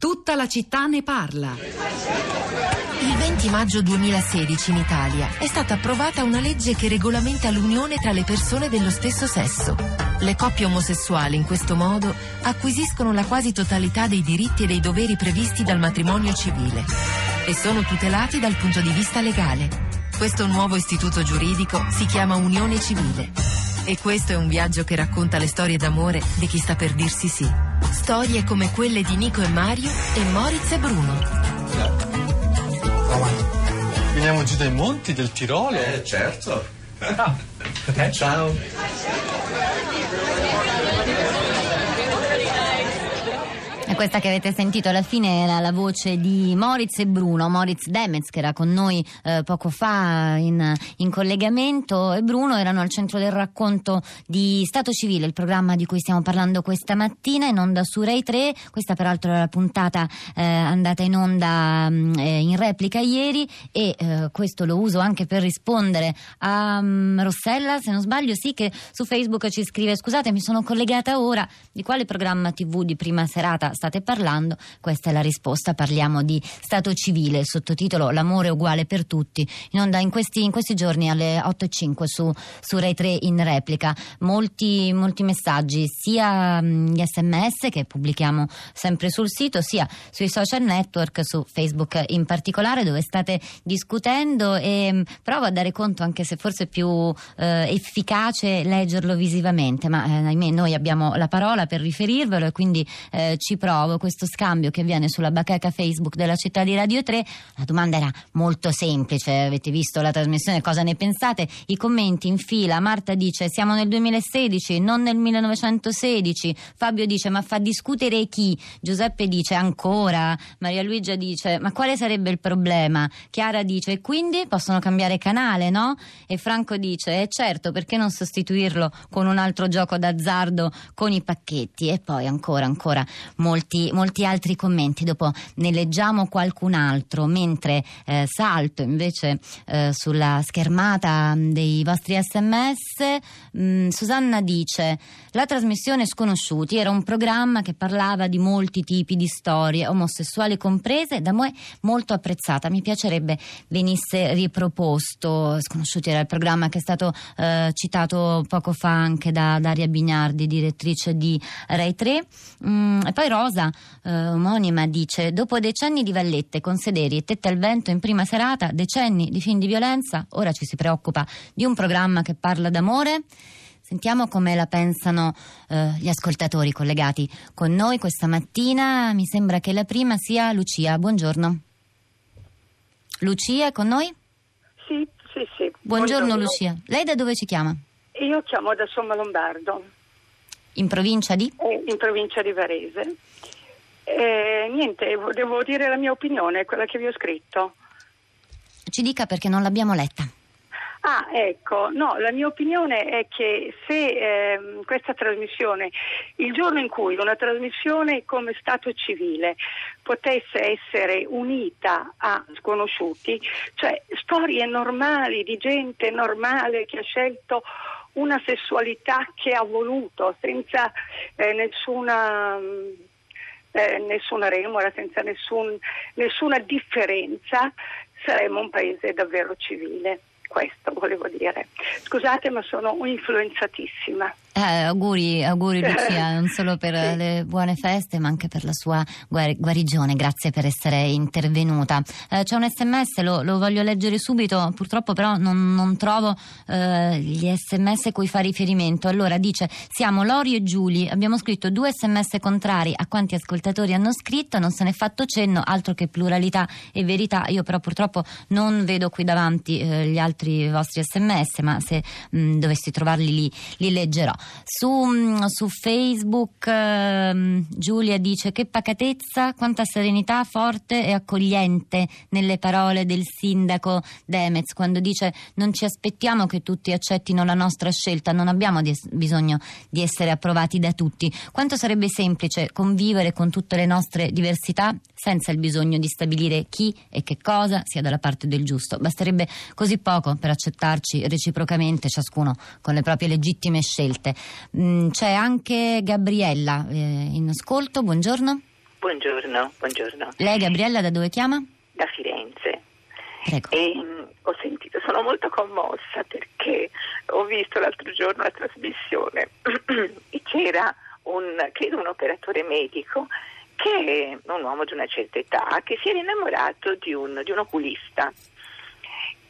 Tutta la città ne parla. Il 20 maggio 2016 in Italia è stata approvata una legge che regolamenta l'unione tra le persone dello stesso sesso. Le coppie omosessuali in questo modo acquisiscono la quasi totalità dei diritti e dei doveri previsti dal matrimonio civile e sono tutelati dal punto di vista legale. Questo nuovo istituto giuridico si chiama unione civile. E questo è un viaggio che racconta le storie d'amore di chi sta per dirsi sì. Storie come quelle di Nico e Mario e Moritz e Bruno. Veniamo giù dai monti del Tirolo. Eh, certo. Ah, ok. Ciao. Questa che avete sentito alla fine era la voce di Moritz e Bruno, Moritz Demez che era con noi eh, poco fa in, in, collegamento e Bruno erano al centro del racconto di Stato Civile, il programma di cui stiamo parlando questa mattina in onda su Rai 3, questa peraltro è la puntata eh, andata in onda mm, eh, in replica ieri e eh, questo lo uso anche per rispondere a um, Rossella, se non sbaglio, sì che su Facebook ci scrive scusate mi sono collegata ora, di quale programma tv di prima serata state parlando? Questa è la risposta. Parliamo di Stato civile, sottotitolo L'amore uguale per tutti, in onda in questi, in questi giorni alle 8.05 su, su Rai 3 in replica. Molti, molti messaggi, sia gli sms che pubblichiamo sempre sul sito, sia sui social network, su Facebook in particolare, dove state discutendo e provo a dare conto, anche se forse è più eh, efficace leggerlo visivamente, ma eh, ahimè noi abbiamo la parola per riferirvelo e quindi eh, ci provo trovo questo scambio che avviene sulla bacheca Facebook della città di Radio 3. La domanda era molto semplice, avete visto la trasmissione, cosa ne pensate? I commenti in fila, Marta dice siamo nel 2016, non nel 1916, Fabio dice ma fa discutere chi? Giuseppe dice ancora, Maria Luigia dice ma quale sarebbe il problema? Chiara dice e quindi possono cambiare canale, no? E Franco dice eh certo, perché non sostituirlo con un altro gioco d'azzardo con i pacchetti? E poi ancora, ancora molti molti, molti altri commenti, dopo ne leggiamo qualcun altro, mentre eh, salto invece eh, sulla schermata dei vostri sms. Mh, mm, Susanna dice: La trasmissione Sconosciuti era un programma che parlava di molti tipi di storie, omosessuali comprese, da me molto apprezzata. Mi piacerebbe venisse riproposto. Sconosciuti era il programma che è stato eh, citato poco fa anche da Daria Bignardi, direttrice di Rai 3. Mm, e poi Rosa Rosa, eh, omonima, dice: Dopo decenni di vallette con sederi e tette al vento in prima serata, decenni di film di violenza, ora ci si preoccupa di un programma che parla d'amore. Sentiamo come la pensano eh, gli ascoltatori collegati con noi questa mattina. Mi sembra che la prima sia Lucia. Buongiorno. Lucia è con noi? Sì, sì, sì. Buongiorno, Buongiorno. Lucia. Lei da dove ci chiama? Io chiamo da Somma Lombardo. In provincia di? Eh, in provincia di Varese. Eh, niente, devo dire la mia opinione, quella che vi ho scritto. Ci dica perché non l'abbiamo letta. Ah, ecco, no, la mia opinione è che se eh, questa trasmissione, il giorno in cui una trasmissione come Stato civile potesse essere unita a sconosciuti, cioè storie normali di gente normale che ha scelto una sessualità che ha voluto senza eh, nessuna, eh, nessuna remora, senza nessun, nessuna differenza, saremmo un paese davvero civile. Questo volevo dire. Scusate, ma sono influenzatissima. Eh, auguri, auguri Lucia, non solo per sì. le buone feste, ma anche per la sua guarigione. Grazie per essere intervenuta. Eh, c'è un sms, lo, lo, voglio leggere subito, purtroppo però non, non trovo eh, gli sms cui fa riferimento. Allora dice: Siamo Lori e Giuli, abbiamo scritto due sms contrari a quanti ascoltatori hanno scritto, non se n'è fatto cenno, altro che pluralità e verità. Io però purtroppo non vedo qui davanti eh, gli altri vostri sms, ma se mh, dovessi trovarli li, li leggerò. Su, mm, su Facebook eh, Giulia dice che pacatezza, quanta serenità forte e accogliente nelle parole del sindaco Demez quando dice non ci aspettiamo che tutti accettino la nostra scelta, non abbiamo di es- bisogno di essere approvati da tutti. Quanto sarebbe semplice convivere con tutte le nostre diversità senza il bisogno di stabilire chi e che cosa sia dalla parte del giusto. Basterebbe così poco per accettarci reciprocamente ciascuno con le proprie legittime scelte. Mm, c'è anche Gabriella eh, in ascolto, buongiorno. Buongiorno, buongiorno. Lei Gabriella da dove chiama? Da Firenze. E, mh, ho sentito, sono molto commossa perché ho visto l'altro giorno la trasmissione e c'era un, credo un operatore medico che è un uomo di una certa età che si era innamorato di un, di un oculista.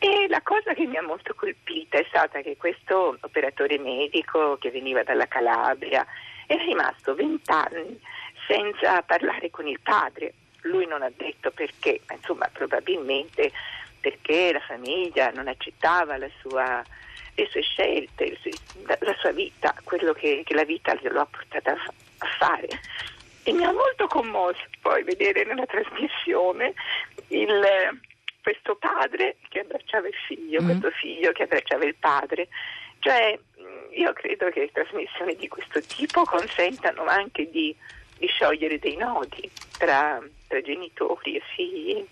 E la cosa che mi ha molto colpita è stata che questo operatore medico che veniva dalla Calabria era rimasto vent'anni senza parlare con il padre. Lui non ha detto perché, ma insomma probabilmente perché la famiglia non accettava sua, le sue scelte, la, sua vita, quello che, che la vita lo ha portato a fare. E mi ha molto commosso poi vedere nella trasmissione il, questo padre che abbracciava il figlio, Mm. questo figlio che abbracciava il padre. Cioè, mh, io credo che trasmissioni di questo tipo consentano anche di, di sciogliere dei nodi tra, tra genitori e figli.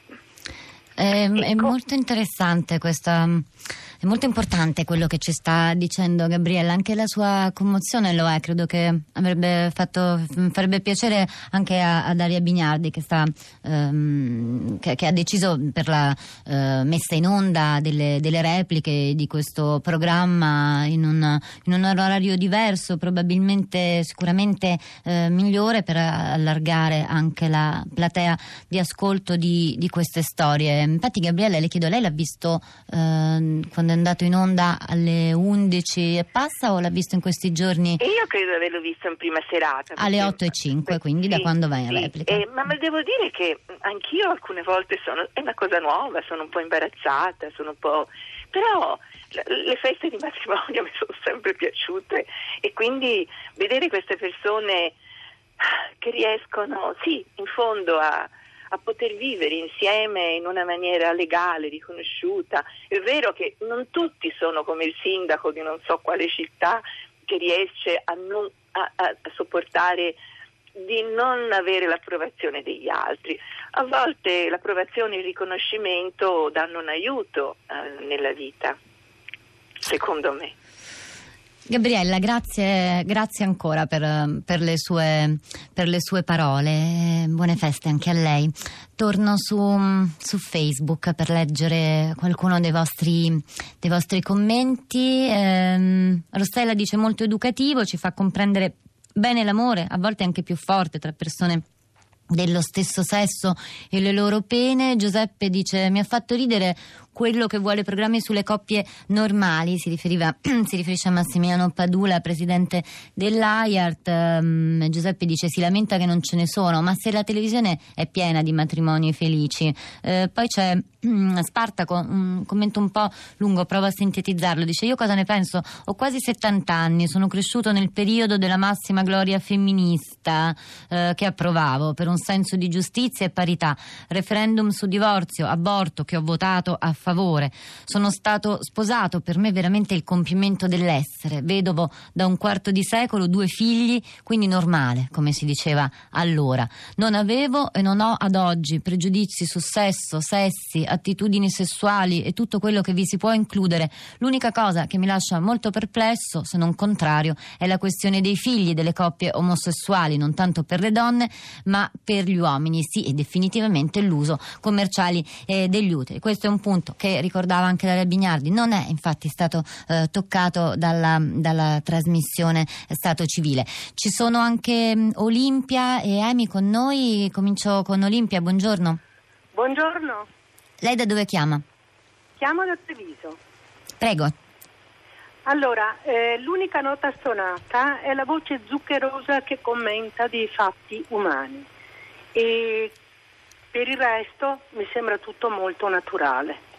È, è Ecco. molto interessante questa. È molto importante quello che ci sta dicendo Gabriella, anche la sua commozione lo è, credo che avrebbe fatto, farebbe piacere anche a, a Daria Bignardi che, sta, ehm, che, che ha deciso per la eh, messa in onda delle, delle repliche di questo programma in un, in un orario diverso, probabilmente sicuramente eh, migliore per allargare anche la platea di ascolto di, di queste storie. Infatti Gabriele le chiedo, lei l'ha visto ehm, quando è andato in onda alle 11 e passa o l'ha visto in questi giorni? E io credo di averlo visto in prima serata. Alle perché- 8 e 5, quindi da quando va in sì. replica? Eh, ma, devo dire che anch'io alcune volte sono, è una cosa nuova, sono un po' imbarazzata, sono un po'... però le feste di matrimonio mi sono sempre piaciute e quindi vedere queste persone che riescono, sì, in fondo a, a poter vivere insieme in una maniera legale, riconosciuta. È vero che non tutti sono come il sindaco di non so quale città che riesce a, non- a- a- sopportare di non avere l'approvazione degli altri. A volte l'approvazione e il riconoscimento danno un aiuto eh, nella vita, secondo me. Gabriella, grazie, grazie ancora per, per le sue, per le sue parole. Eh, Buone feste anche a lei. Torno su, su Facebook per leggere qualcuno dei vostri, dei vostri commenti. Ehm, Rossella dice molto educativo, ci fa comprendere bene l'amore, a volte anche più forte tra persone dello stesso sesso e le loro pene. Giuseppe dice: Mi ha fatto ridere quello che vuole programmi sulle coppie normali. Si, riferiva, si riferisce a Massimiliano Padula, presidente dell'AIART. Ehm, Giuseppe dice: Si lamenta che non ce ne sono, ma se la televisione è piena di matrimoni felici. Eh, poi c'è mm, Spartaco, un commento un po' lungo, provo a sintetizzarlo. Dice: Io cosa ne penso? Ho quasi 70 anni, sono cresciuto nel periodo della massima gloria femminista eh, che approvavo per un senso di giustizia e parità. Referendum su divorzio, aborto che ho votato a favore. Sono stato sposato, per me veramente il compimento dell'essere. Vedovo da un quarto di secolo, due figli, quindi normale, come si diceva allora. Non avevo e non ho ad oggi pregiudizi su sesso, sessi, attitudini sessuali e tutto quello che vi si può includere. L'unica cosa che mi lascia molto perplesso, se non contrario, è la questione dei figli delle coppie omosessuali, non tanto per le donne, ma per gli uomini, sì, e definitivamente l'uso commerciali eh, degli utili. Questo è un punto che ricordava anche Daria Bignardi, non è infatti stato eh, toccato dalla, dalla trasmissione Stato Civile. Ci sono anche mh, Olimpia e Emi con noi, comincio con Olimpia, buongiorno. Buongiorno, Lei da dove chiama? chiamo da Treviso. Prego. Allora, eh, l'unica nota stonata è la voce zuccherosa che commenta dei fatti umani e per il resto mi sembra tutto molto naturale.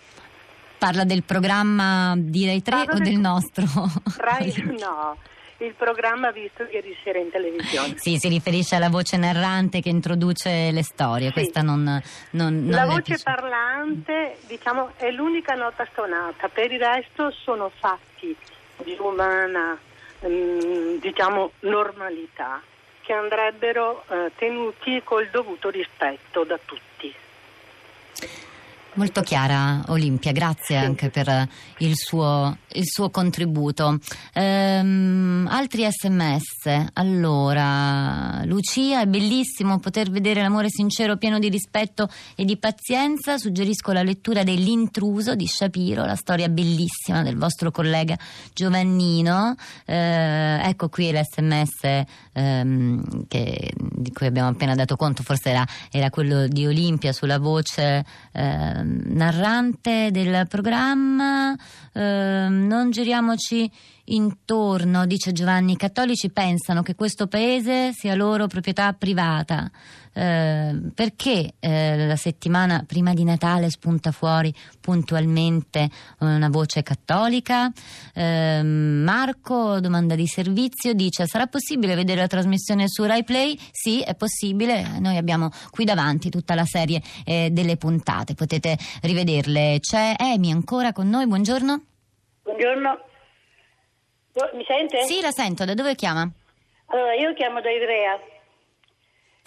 Parla del programma di Rai 3 Parlo o del del- nostro? Rai, no, il programma visto ieri sera in televisione. Sì, si riferisce alla voce narrante che introduce le storie. Sì. Questa non, non, non La voce piace. parlante, diciamo, è l'unica nota stonata, per il resto sono fatti di umana, mm, diciamo, normalità che andrebbero eh, tenuti col dovuto rispetto da tutti. Molto chiara Olimpia, grazie anche per il suo, il suo contributo. Ehm, altri sms. Allora, Lucia, è bellissimo poter vedere l'amore sincero pieno di rispetto e di pazienza. Suggerisco la lettura dell'intruso di Shapiro, la storia bellissima del vostro collega Giovannino. Eh, ecco qui l'sms ehm, che, di cui abbiamo appena dato conto, forse era, era quello di Olimpia sulla voce. Narrante del programma, eh, non giriamoci intorno, dice Giovanni, i cattolici pensano che questo paese sia loro proprietà privata. Eh, perché eh, la settimana prima di Natale spunta fuori puntualmente una voce cattolica? Eh, Marco, domanda di servizio, dice: Sarà possibile vedere la trasmissione su Rai Play? Sì, è possibile. Noi abbiamo qui davanti tutta la serie eh, delle puntate, potete rivederle. C'è Emi ancora con noi, buongiorno. Buongiorno. Mi sente? Sì, la sento, da dove chiama? Allora, io chiamo da Ivrea.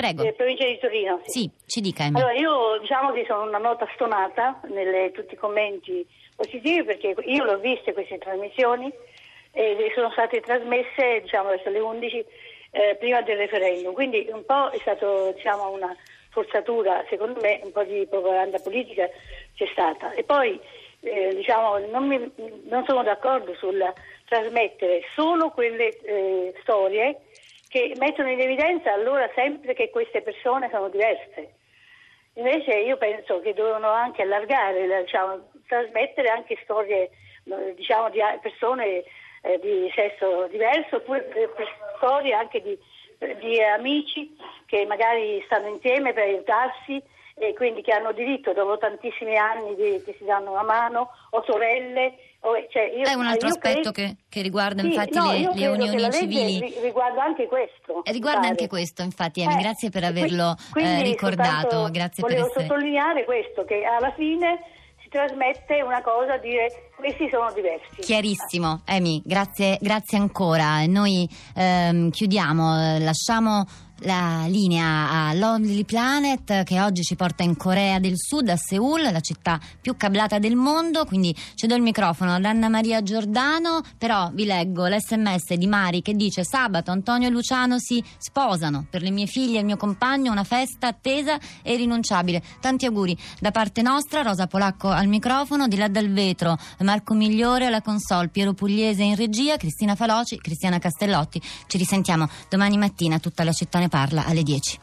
Prego. Eh, provincia di Torino. Sì, ci dica. Emi. Allora, io diciamo che sono una nota stonata nelle tutti i commenti positivi perché io l'ho viste queste trasmissioni e sono state trasmesse diciamo verso le 11 eh, prima del referendum, quindi un po' è stato diciamo una forzatura, secondo me un po' di propaganda politica c'è stata. E poi eh, diciamo non, mi, non sono d'accordo sul trasmettere solo quelle eh, storie che mettono in evidenza allora sempre che queste persone sono diverse. Invece io penso che devono anche allargare, diciamo, trasmettere anche storie diciamo, di persone eh, di sesso diverso, oppure storie anche di, di amici che magari stanno insieme per aiutarsi e quindi che hanno diritto dopo tantissimi anni di, che si danno una mano, o sorelle. O, cioè io, è un altro aspetto credo... che, che, riguarda sì, infatti no, le, le unioni civili. Riguarda anche questo. E riguarda anche questo, infatti, Emi, eh, grazie per averlo quindi, eh, ricordato. Grazie volevo per essere... sottolineare questo, che alla fine si trasmette una cosa, dire questi sono diversi. Chiarissimo, Emi, grazie, grazie ancora. Noi ehm, chiudiamo, lasciamo la linea a Lonely Planet che oggi ci porta in Corea del Sud, a Seoul, la città più cablata del mondo. Quindi cedo il microfono ad Anna Maria Giordano, però vi leggo l'sms di Mari che dice sabato Antonio e Luciano si sposano per le mie figlie e il mio compagno, una festa attesa e irrinunciabile. Tanti auguri da parte nostra, Rosa Polacco al microfono, di là dal vetro, Marco Migliore alla console, Piero Pugliese in regia, Cristina Faloci, Cristiana Castellotti. Ci risentiamo domani mattina, tutta la città ne parla alle 10.